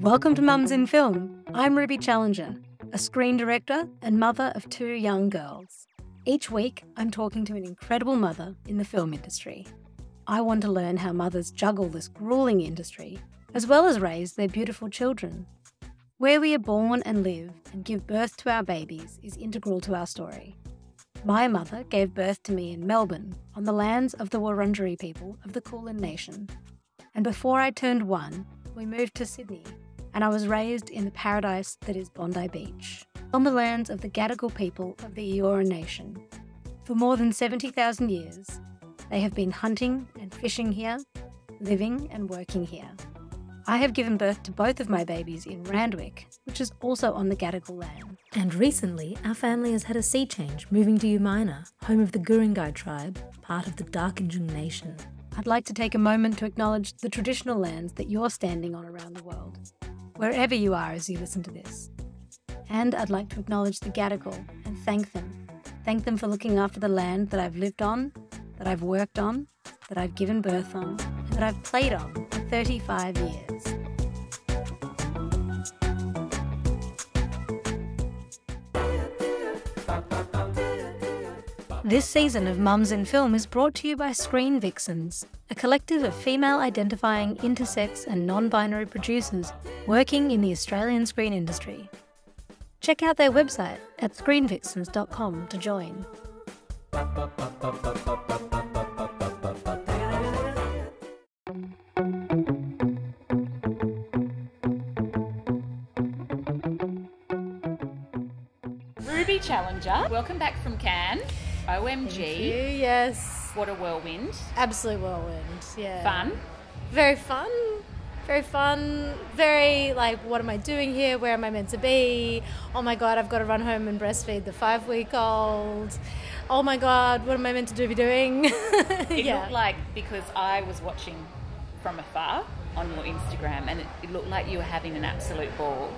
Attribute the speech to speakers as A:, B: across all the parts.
A: Welcome to Mums in Film. I'm Ruby Challenger, a screen director and mother of two young girls. Each week, I'm talking to an incredible mother in the film industry. I want to learn how mothers juggle this grueling industry, as well as raise their beautiful children. Where we are born and live and give birth to our babies is integral to our story. My mother gave birth to me in Melbourne, on the lands of the Wurundjeri people of the Kulin Nation. And before I turned one, we moved to Sydney, and I was raised in the paradise that is Bondi Beach, on the lands of the Gadigal people of the Eora Nation. For more than 70,000 years, they have been hunting and fishing here, living and working here. I have given birth to both of my babies in Randwick, which is also on the Gadigal land.
B: And recently, our family has had a sea change, moving to Umina, home of the Gurungai tribe, part of the Darkinjung Nation.
A: I'd like to take a moment to acknowledge the traditional lands that you're standing on around the world, wherever you are as you listen to this. And I'd like to acknowledge the Gadigal and thank them. Thank them for looking after the land that I've lived on, that I've worked on, that I've given birth on, and that I've played on for 35 years. This season of Mums in Film is brought to you by Screen Vixens, a collective of female identifying intersex and non binary producers working in the Australian screen industry. Check out their website at screenvixens.com to join.
C: Ruby Challenger, welcome back from Cannes. OMG.
D: You, yes.
C: What a whirlwind.
D: Absolute whirlwind. Yeah.
C: Fun.
D: Very fun. Very fun. Very like, what am I doing here? Where am I meant to be? Oh my god, I've got to run home and breastfeed the five week old. Oh my god, what am I meant to do be doing?
C: It
D: yeah.
C: looked like, because I was watching from afar on your Instagram, and it, it looked like you were having an absolute ball.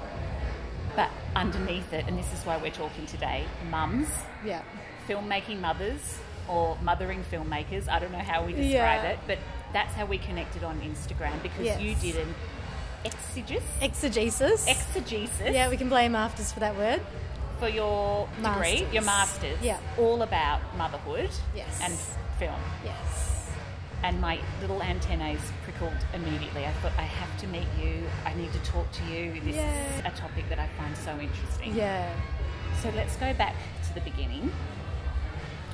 C: But underneath it, and this is why we're talking today, mums,
D: yeah.
C: filmmaking mothers, or mothering filmmakers. I don't know how we describe
D: Yeah.
C: it, but that's how we connected on Instagram because
D: Yes.
C: you did an exegesis,
D: Exegesis.
C: exegesis
D: yeah, we can blame AFTRS for that word.
C: for your degree, your masters,
D: Yeah.
C: all about motherhood
D: Yes.
C: and film.
D: Yes.
C: And my little antennae prickled immediately. I thought, I have to meet you. I need to talk to you. This is a topic that I find so interesting.
D: Yeah.
C: So let's go back to the beginning.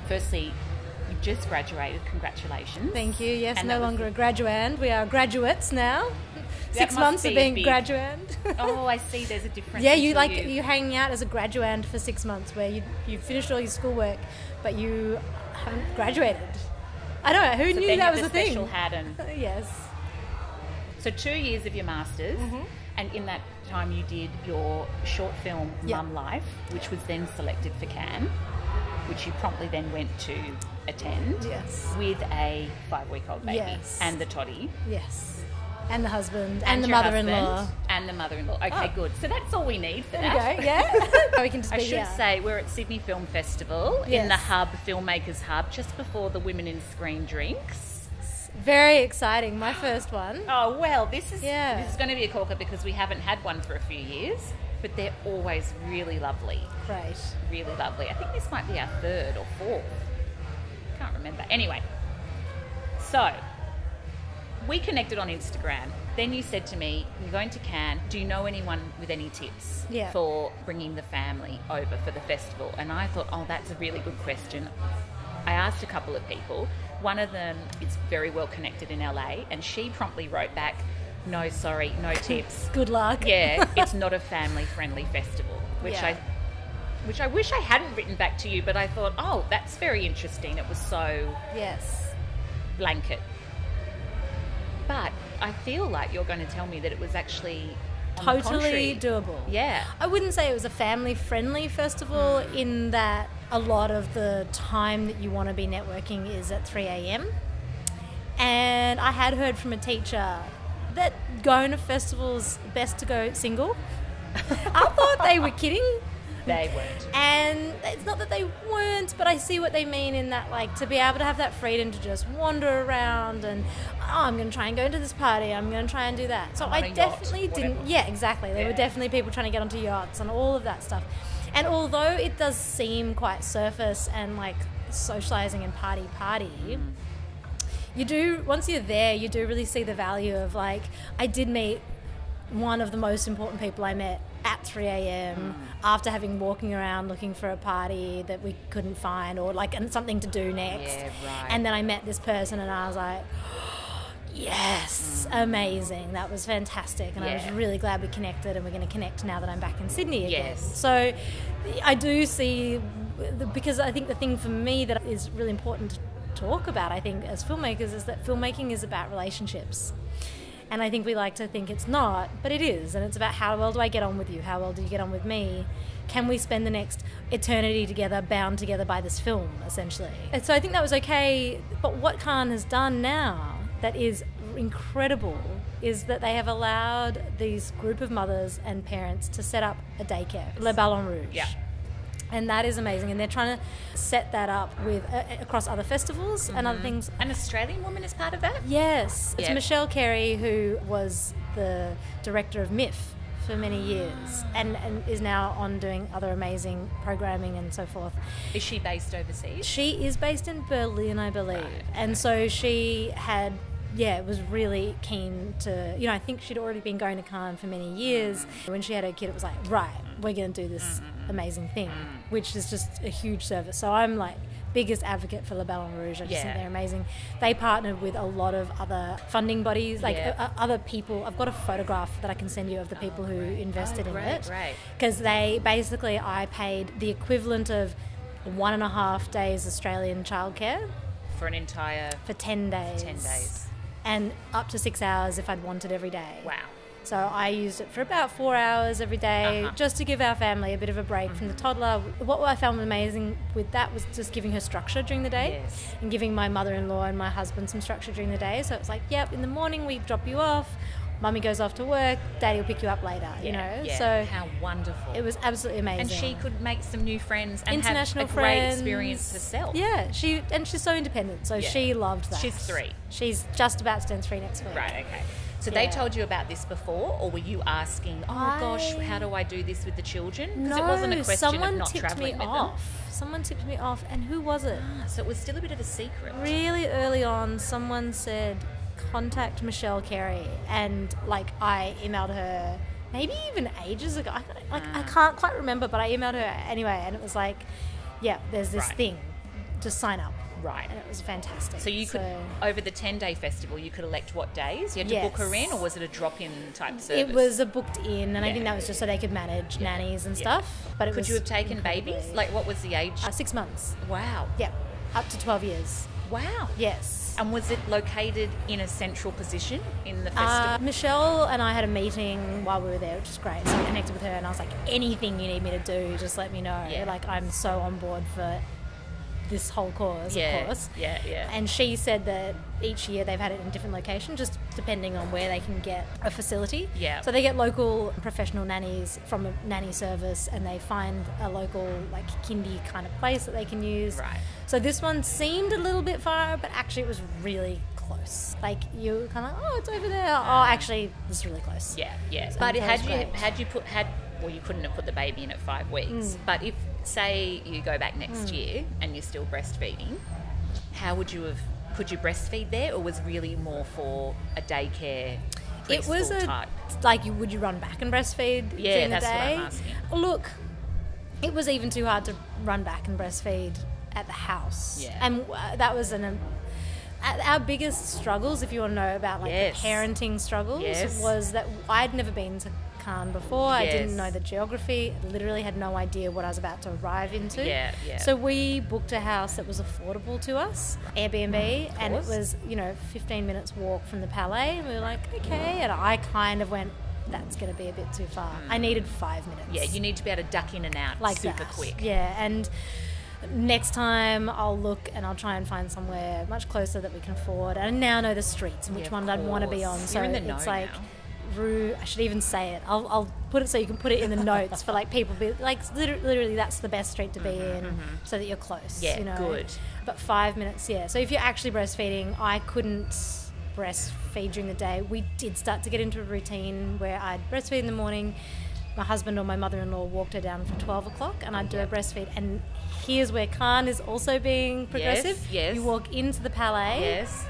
C: Firstly, you just graduated. Congratulations.
D: Thank you. Yes,
C: And
D: no longer a graduand. We are graduates now. Six months of being
C: big-
D: graduand.
C: Oh, I see. There's a difference.
D: Yeah, you like you're hanging out as a graduand for six months, where you you finished all your schoolwork, but you haven't graduated. I don't know who
C: So
D: knew that
C: you
D: was a
C: the
D: thing.
C: special hat and
D: yes,
C: So two years of your masters,
D: Mm-hmm.
C: and in that time you did your short film
D: Yeah.
C: MumLife, which was then selected for Cannes, which you promptly then went to attend
D: Yes.
C: with a five-week-old baby
D: Yes.
C: and the toddy
D: yes, and the husband and, the mother-in-law.
C: and the mother-in-law. Okay,
D: Oh.
C: good. So that's all we need for
D: There
C: that.
D: go. Yeah, we can just
C: I should say we're at Sydney Film Festival in the
D: Yes.
C: Hub Filmmakers Hub, just before the Women in Screen drinks.
D: very exciting. My first one.
C: Oh well, this is
D: Yeah.
C: this is going to be a corker because we haven't had one for a few years, but they're always really lovely,
D: Great.
C: really lovely. I think this might be our third or fourth. Can't remember. Anyway, so we connected on Instagram. Then you said to me, "You're going to Cannes. Do you know anyone with any tips
D: Yeah.
C: for bringing the family over for the festival?" And I thought, "Oh, that's a really good question." I asked a couple of people. One of them is very well connected in LA, and she promptly wrote back, "No, sorry, no tips."
D: Good luck.
C: yeah, it's not a family-friendly festival, which
D: Yeah.
C: I, which I wish I hadn't written back to you, but I thought, oh, that's very interesting. It was so
D: Yes.
C: blanket. But I feel like you're going to tell me that it was actually
D: Totally doable.
C: Yeah.
D: I wouldn't say it was a family friendly festival hmm. in that a lot of the time that you want to be networking is at 3 a.m. And I had heard from a teacher that going to festivals best to go single. I thought they were kidding.
C: They weren't.
D: And it's not that they weren't, but I see what they mean in that, like, to be able to have that freedom to just wander around and, oh, I'm going to try and go into this party, I'm going to try and do that. So I
C: a yacht,
D: definitely didn't, yeah, exactly. There were definitely people trying to get onto yachts and all of that stuff. And although it does seem quite surface and like socializing and party party,
C: Mm.
D: You do once you're there you do really see the value of like i did meet one of the most important people i met at 3 a.m
C: Mm.
D: after having walking around looking for a party that we couldn't find or like and something to do next
C: Yeah, right.
D: and then i met this person and i was like yes amazing that was fantastic and i
C: Mm.
D: Was really glad we connected and we're going to connect now that i'm back in sydney again
C: Yes.
D: so i do see because i think the thing for me that is really important to talk about i think as filmmakers is that filmmaking is about relationships. And i think we like to think it's not but it is. And it's about how well do i get on with you? How well do you get on with me? Can we spend the next eternity together bound together by this film essentially? And so i think that was okay. But what Cannes has done now that is incredible is that they have allowed these group of mothers and parents to set up a daycare le ballon rouge.
C: Yeah.
D: And that is amazing and they're trying to set that up with uh, uh across other festivals and other mm-hmm. things
C: An Australian woman is part of that?
D: yes it's
C: Yeah.
D: michelle carey who was the director of MIFF for many years ah. and, and is now on doing other amazing programming and so forth
C: Is she based overseas?
D: she is based in Berlin, I believe.
C: Right,
D: And so she had, yeah, was really keen to, you know, I think she'd already been going to Cannes for many years. Mm. When she had her kid, it was like, right, we're going to do this mm-hmm. Amazing thing, which is just a huge service. So I'm like, biggest advocate for Le Ballon Rouge. I just
C: Yeah.
D: think they're amazing. They partnered with a lot of other funding bodies, like
C: Yeah.
D: uh, other people. I've got a photograph that I can send you of the people who invested in
C: great,
D: it
C: great.
D: because they basically I paid the equivalent of one and a half days Australian childcare
C: For an entire
D: for 10 days.
C: 10 days.
D: And up to six hours if I'd wanted every day.
C: Wow.
D: So I used it for about four hours every day
C: Uh-huh. Mm-hmm.
D: just to give our family a bit of a break from the toddler. What I found amazing with that was just giving her structure during the day
C: Yes.
D: and giving my mother in law and my husband some structure during the day. So it's like, yep, in the morning we drop you off, mummy goes off to work, daddy will pick you up later, you know?
C: yeah.
D: So
C: how wonderful.
D: it was absolutely amazing
C: and she could make some new friends and
D: international
C: have a great experience herself.
D: Yeah, she and she's so independent, so
C: Yeah.
D: she loved that.
C: She's three.
D: She's just about to turn three next week.
C: Right, okay. So they told you about this before, or were you asking, oh gosh, how do I do this with the children? Because
D: No,
C: it wasn't a question
D: someone
C: of not
D: tipped me
C: with
D: off. Someone tipped me off, and who was it?
C: them. So it was still a bit of a secret.
D: Really early on, someone said, "Contact Michelle Carey," and like I emailed her. Maybe even ages ago. I, like
C: Ah.
D: I can't quite remember, but I emailed her anyway, and it was like, "Yeah, there's this
C: Right.
D: thing. Just sign up."
C: Right.
D: And it was fantastic.
C: So you could, over the 10 day festival, you could elect what days? You had to book her in, or was it a drop in type service?
D: It was a booked in, and I think that was just so they could manage nannies and stuff. But it
C: Could you have taken babies? Like, what was the age?
D: uh, six months?
C: wow.
D: Yeah, up to twelve years.
C: Wow.
D: Yes.
C: And was it located in a central position in the
D: Uh,
C: festival?
D: Michelle and I had a meeting while we were there, which is great. So I connected with her, and I was like, anything you need me to do, just let me know.
C: Yeah.
D: Like I'm so on board for this whole cause,
C: yeah.
D: of course.
C: Yeah, yeah.
D: And she said that each year they've had it in different locations, just depending on where they can get a facility.
C: Yeah.
D: So they get local professional nannies from a nanny service, and they find a local like kindy kind of place that they can use.
C: Right.
D: So this one seemed a little bit far, but actually it was really close. Like you were kind of oh, it's over there. Oh, ah. actually, it's really close.
C: Yeah, yeah.
D: So
C: but had you
D: great.
C: had you put had well, you couldn't have put the baby in at five weeks.
D: Mm.
C: But if say you go back next year and you're still breastfeeding, how would you have? Could you breastfeed there, or was really more for a daycare?
D: It was a
C: type?
D: like you would you run back and breastfeed
C: Yeah,
D: during
C: that's
D: the
C: what
D: day? Look, it was even too hard to run back and breastfeed at the house.
C: Yeah.
D: and uh, that was an. Uh, our biggest struggles, if you want to know about like
C: Yes.
D: the parenting struggles,
C: Yes.
D: was that I'd never been to Cannes before. I didn't know the geography. Literally had no idea what I was about to arrive into.
C: Yeah, yeah.
D: So we booked a house that was affordable to us, Airbnb, and it was you know 15 minutes walk from the Palais, and we were like, okay. And I kind of went, that's going to be a bit too far. I mm. needed five minutes.
C: Yeah, you need to be able to duck in and out
D: like
C: super
D: that.
C: quick.
D: Yeah, and next time I'll look and I'll try and find somewhere much closer that we can afford. And I now know the streets and which
C: Yeah,
D: one I'd want to be on. So
C: You're in the
D: it's like
C: now.
D: Room. I should even say it. I'll, I'll put it so you can put it in the notes for like people. Be, like literally, literally, that's the best street to be in, so that you're close.
C: Mm-hmm, Yeah,
D: you know?
C: good.
D: But five minutes, yeah. So if you're actually breastfeeding, I couldn't breastfeed during the day. We did start to get into a routine where I'd breastfeed in the morning. My husband or my mother-in-law walked her down for 12 o'clock, and I'd do a breastfeed. And here's where Cannes is also being progressive.
C: yes.
D: You walk into the palais
C: Yes.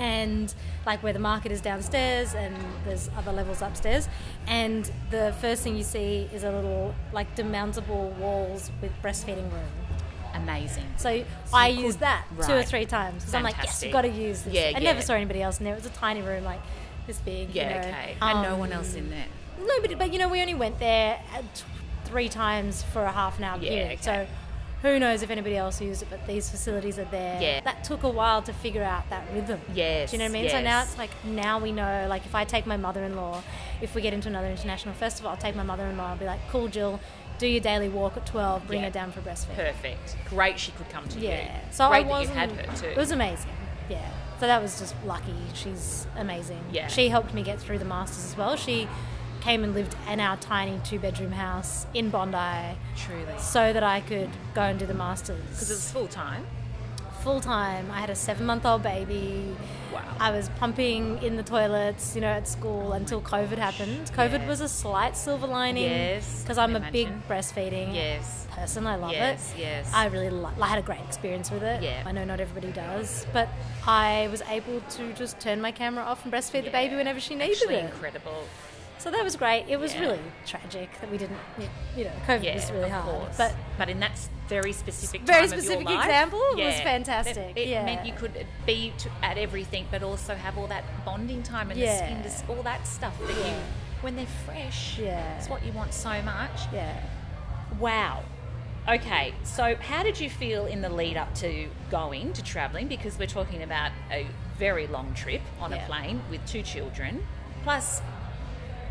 D: And like where the market is downstairs and there's other levels upstairs and the first thing you see is a little like demountable walls with breastfeeding room
C: Amazing.
D: so, I
C: you
D: used that two or three times because I'm like yes we've got to use this
C: Yeah,
D: I never saw anybody else in there it was a tiny room like this big
C: Yeah,
D: you know.
C: okay. and no
D: Um,
C: one else in there.
D: no, but, but you know, we only went there t- three times for a half an hour
C: Yeah,
D: period.
C: okay.
D: So who knows if anybody else used it, but these facilities are there.
C: Yeah.
D: That took a while to figure out that rhythm.
C: Yes,
D: Do you know what I mean? So now it's like, now we know, like if I take my mother in law, if we get into another international festival, I'll take my mother in law, I'll be like, cool, Jill, do your daily walk at 12, bring
C: Yeah.
D: her down for breastfeeding.
C: Perfect. Great she could come to you.
D: Yeah. So
C: Great
D: I
C: that you had her too.
D: It was amazing. Yeah. So that was just lucky. She's amazing.
C: Yeah.
D: She helped me get through the masters as well. She came and lived in our tiny two bedroom house in Bondi
C: Truly.
D: so that I could go and do the masters.
C: Because it was full time.
D: full time. I had a seven month old baby.
C: Wow.
D: I was pumping in the toilets, you know, at school oh until COVID happened. COVID
C: Yeah.
D: was a slight silver lining.
C: Yes,
D: Because I'm a
C: can
D: big breastfeeding
C: Yes.
D: person. I love
C: Yes,
D: it.
C: yes.
D: I really li- I had a great experience with it.
C: Yeah.
D: I know not everybody does, but I was able to just turn my camera off and breastfeed the baby whenever she needed
C: Actually
D: it.
C: incredible.
D: So that was great. It was
C: Yeah.
D: really tragic that we didn't, you know, COVID
C: Yeah,
D: was really hard. But
C: but in that very specific
D: Very
C: time of your
D: specific
C: life,
D: example was
C: yeah,
D: fantastic,
C: It, it meant you could be to, at everything, but also have all that bonding time and the skin, all that stuff that you, when they're fresh,
D: Yeah.
C: it's what you want so much.
D: yeah.
C: Wow. Okay, so how did you feel in the lead up to going to travelling? Because we're talking about a very long trip on a plane with two children. Plus,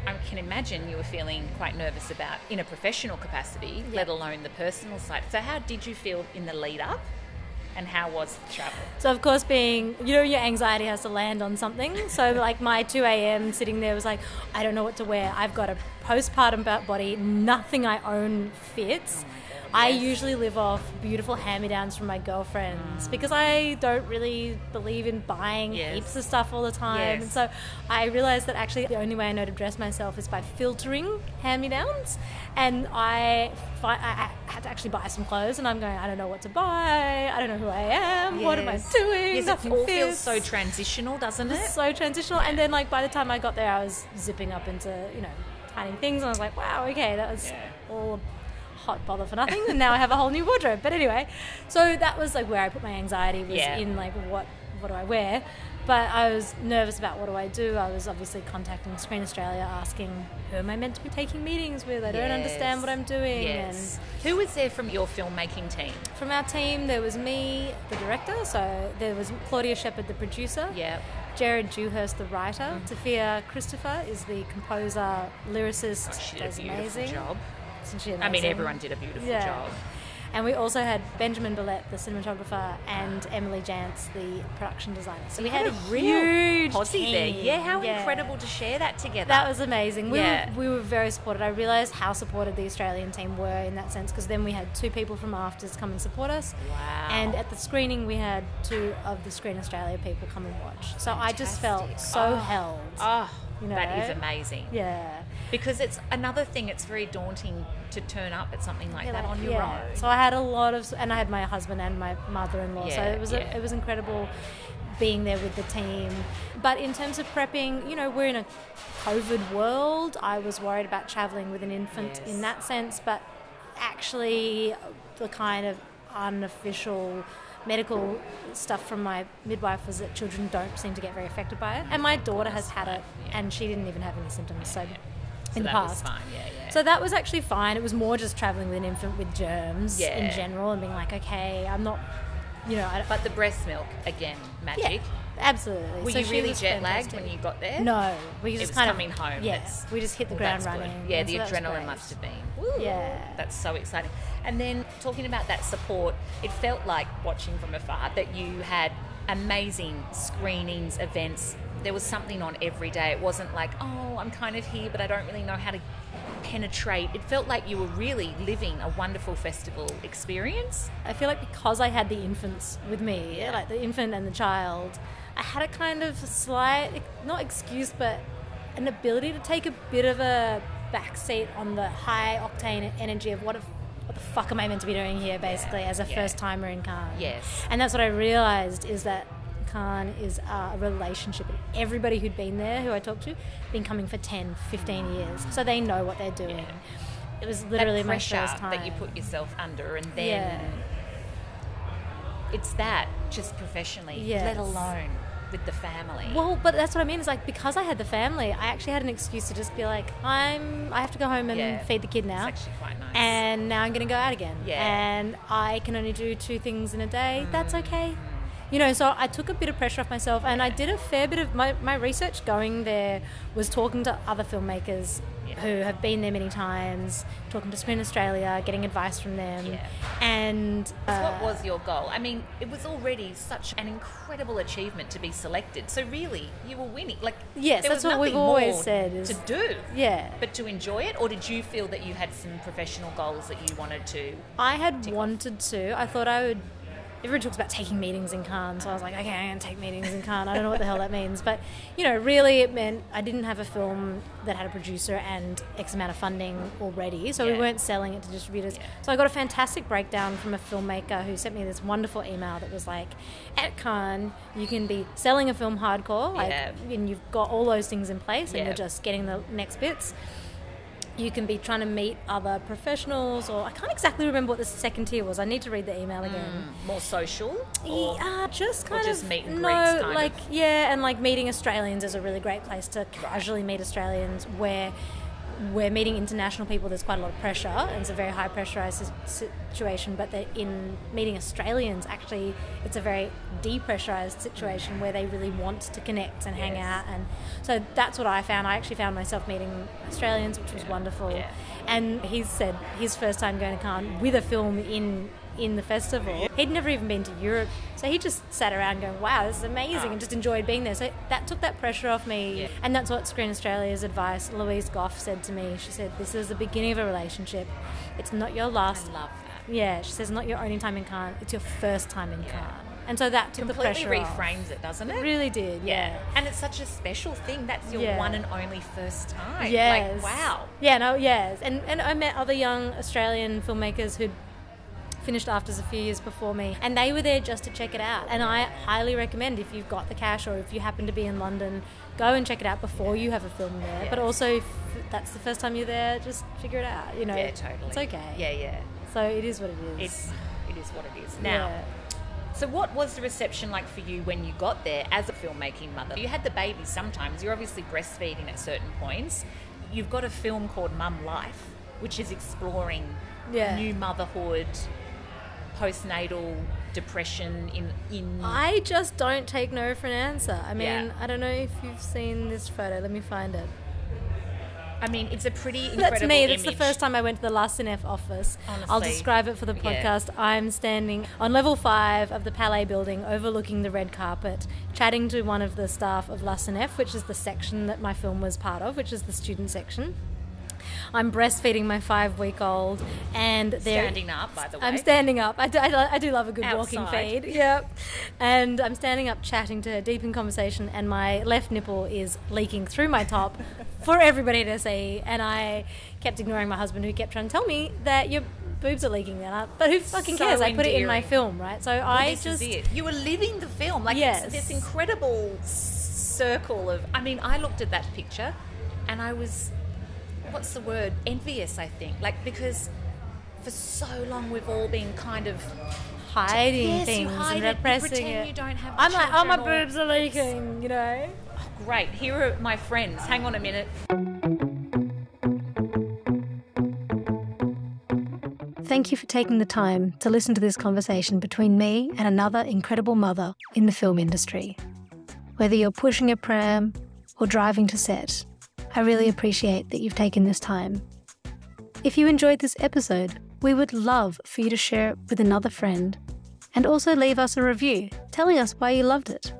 C: I can imagine you were feeling quite nervous about in a professional capacity,
D: Yeah.
C: let alone the personal side. So, how did you feel in the lead up, and how was the travel?
D: So of course, being you know your anxiety has to land on something. So like my 2 a.m. sitting there was like, I don't know what to wear. I've got a postpartum body. Nothing I own fits. Oh I usually live off beautiful hand-me-downs from my girlfriends mm. because I don't really believe in buying
C: Yes.
D: heaps of stuff all the time.
C: Yes.
D: And so I realized that actually the only way I know to dress myself is by filtering hand-me-downs. And I, fi- I had to actually buy some clothes, and I'm going. I don't know what to buy. I don't know who I am. What am I doing?
C: Yes,
D: Nothing
C: it all
D: fits.
C: feels so transitional, doesn't it?
D: so transitional. And then like by the time I got there, I was zipping up into you know tiny things, and I was like, wow, okay, that was
C: Yeah.
D: all a hot bother for nothing. and now I have a whole new wardrobe. But anyway, so that was like where I put my anxiety was
C: Yeah.
D: in like what what do I wear. But I was nervous about what do I do. I was obviously contacting Screen Australia, asking who am I meant to be taking meetings with. I don't understand what I'm doing.
C: Yes. Who was there from your filmmaking team?
D: From our team, there was me, the director. So there was Claudia Shepherd, the producer.
C: Yeah.
D: Jared Dewhurst, the writer. Mm-hmm. Sophia Christopher is the composer, lyricist.
C: Oh, she did a
D: does
C: beautiful
D: amazing.
C: job.
D: She
C: I mean, everyone did a beautiful
D: Yeah.
C: job.
D: And we also had Benjamin Billette, the cinematographer, and Emily Jantz, the production designer. So we had a huge
C: posse there. Yeah, how
D: Yeah.
C: incredible to share that together.
D: That was amazing. We,
C: Yeah.
D: were, we were very supported. I realised how supported the Australian team were in that sense because then we had two people from AFTRS come and support us.
C: Wow.
D: And at the screening, we had two of the Screen Australia people come and watch. So I just felt so
C: Oh.
D: held.
C: Oh,
D: You know?
C: that is amazing.
D: Yeah.
C: Because it's another thing, it's very daunting to turn up at something like
D: Yeah,
C: that on your
D: yeah.
C: own.
D: So I had a lot of, and I had my husband and my mother-in-law. so it was
C: yeah.
D: a, it was incredible being there with the team. But in terms of prepping, you know, we're in a COVID world. I was worried about traveling with an infant
C: Yes.
D: in that sense, but actually, the kind of unofficial medical stuff from my midwife was that children don't seem to get very affected by it. And my daughter has had it, and she didn't even have any symptoms. So.
C: So
D: In the
C: that
D: past,
C: yeah, yeah.
D: so that was actually fine. It was more just traveling with an infant with germs in general and being like, okay, I'm not, you know, I,
C: but the breast milk, again, magic.
D: yeah, absolutely.
C: Were
D: So
C: you really jet lagged when you got there?
D: No, we just kind
C: coming
D: of
C: home.
D: Yeah,
C: That's-
D: we just hit the
C: well,
D: ground
C: good.
D: running.
C: Yeah, the
D: so
C: adrenaline must have been.
D: Yeah.
C: That's so exciting. And then talking about that support, it felt like watching from afar that you had amazing screenings, events. There was something on every day. It wasn't like, oh, I'm kind of here, but I don't really know how to penetrate. It felt like you were really living a wonderful festival experience.
D: I feel like because I had the infants with me,
C: Yeah.
D: like the infant and the child, I had a kind of slight, not excuse, but an ability to take a bit of a backseat on the high octane energy of what if, what the fuck am I meant to be doing here, basically, as a
C: Yeah.
D: first timer in Cannes.
C: Yes.
D: And that's what I realized is that Cannes is a relationship. And everybody who'd been there, who I talked to, been coming for 10, 15 years. So they know what they're doing. It was literally my first time.
C: that you put yourself under, and then
D: Yeah.
C: it's that just professionally,
D: Yes.
C: let alone with the family.
D: Well, but that's what I mean. Is like because I had the family, I actually had an excuse to just be like, I'm. I have to go home and
C: Yeah.
D: feed the kid now.
C: It's actually quite nice.
D: And now I'm going to go out again.
C: Yeah.
D: And I can only do two things in a day. That's
C: Mm.
D: okay. You know, so I took a bit of pressure off myself, and I did a fair bit of my, my research going there was talking to other filmmakers
C: Yeah.
D: Who have been there many times, talking to Screen Australia, getting advice from them,
C: Yeah.
D: and uh,
C: what was your goal? I mean, it was already such an incredible achievement to be selected. So really, you were winning. Like
D: Yes,
C: there
D: that's
C: was
D: what we've always said is-
C: to do.
D: yeah.
C: But to enjoy it, or did you feel that you had some professional goals that you wanted to?
D: I had wanted to. I thought I would. Everyone talks about taking meetings in Cannes, so I was like, okay, I'm going to take meetings in Cannes. I don't know what the hell that means, but you know, really, it meant I didn't have a film that had a producer and X amount of funding already, so
C: Yeah.
D: we weren't selling it to distributors.
C: Yeah.
D: So I got a fantastic breakdown from a filmmaker who sent me this wonderful email that was like, at Cannes, you can be selling a film hardcore, like,
C: Yeah.
D: and you've got all those things in place, and you're just getting the next bits you can be trying to meet other professionals or I can't exactly remember what the second tier was. I need to read the email hmm, again.
C: More social? Or,
D: Yeah, just kind
C: just
D: of
C: meet and
D: no, like
C: of?
D: yeah, and like meeting Australians is a really great place to casually meet Australians. Where we're meeting international people, there's quite a lot of pressure, and it's a very high pressurized situation. But that in meeting Australians, actually, it's a very depressurized situation where they really want to connect and hang
C: Yes.
D: out, and so that's what I found. I actually found myself meeting Australians, which was wonderful.
C: Yeah.
D: And he said his first time going to Cannes with a film in in the festival. He'd never even been to Europe, so he just sat around going, "Wow, this is amazing,"
C: Oh.
D: and just enjoyed being there. So that took that pressure off me,
C: Yeah.
D: and that's what Screen Australia's advice. Louise Goff said to me. She said, "This is the beginning of a relationship. It's not your last."
C: I
D: last."
C: love that.
D: Yeah, she says, "Not your only time in Cannes. It's your first time in Cannes." And so that took the
C: Completely
D: pressure off.
C: reframes it, doesn't it?
D: It really did. Yeah.
C: And it's such a special thing. That's your
D: Yeah.
C: one and only first time.
D: Yes.
C: Like, wow.
D: Yeah, no, yes. And and I met other young Australian filmmakers who'd finished AFTRS a few years before me and they were there just to check it out and i highly recommend if you've got the cash or if you happen to be in london go and check it out before you have a film there but also if that's the first time you're there just figure it out you know
C: Yeah, totally.
D: it's okay
C: Yeah, yeah.
D: so it is what it is
C: It's it is what it is. Now,
D: Yeah.
C: so what was the reception like for you when you got there as a filmmaking mother? You had the baby sometimes. You're obviously breastfeeding at certain points. You've got a film called MumLife, which is exploring
D: Yeah.
C: new motherhood, postnatal depression in in
D: I just don't take no for an answer. I mean,
C: Yeah.
D: I don't know if you've seen this photo. Let me find it.
C: I mean, it's a pretty incredible
D: That's me. That's the first time I went to the La Cinef office. I'll describe it for the
C: Yeah.
D: podcast. I'm standing on level five of the Palais building, overlooking the red carpet, chatting to one of the staff of La Cinef, which is the section that my film was part of, which is the student section. I'm breastfeeding my five week old, and they're
C: Standing up, by the way.
D: I'm standing up. I do, I, I do love a good walking feed. Yep. And I'm standing up chatting to her, deep in conversation, and my left nipple is leaking through my top for everybody to see. And I kept ignoring my husband, who kept trying to tell me that your boobs are leaking. And I, but who fucking
C: So
D: cares? I put it in my film, right? So
C: Well,
D: I just.
C: You were living the film. Like
D: Yes.
C: it's this incredible circle of. I mean, I looked at that picture, and I was, what's the word? Envious. I think, like because for so long we've all been kind of.
D: Hiding
C: Yes, you
D: things
C: hide
D: and
C: it, you
D: repressing
C: pretend
D: it.
C: you don't have
D: I'm like, oh, my boobs are leaking, you know?
C: Oh, great. Here are my friends. Hang on a minute.
A: Thank you for taking the time to listen to this conversation between me and another incredible mother in the film industry. Whether you're pushing a pram or driving to set, I really appreciate that you've taken this time. If you enjoyed this episode, we would love for you to share it with another friend
D: And also leave us a review telling us why you loved it.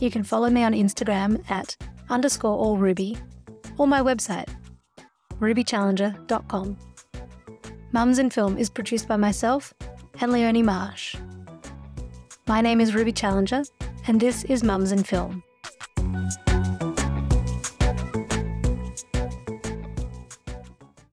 D: You can follow me on Instagram at underscore allruby or my website, rubychallenger.com. Mums in Film is produced by myself and Leonie Marsh. My name is Ruby Challenger, and this is Mums in Film.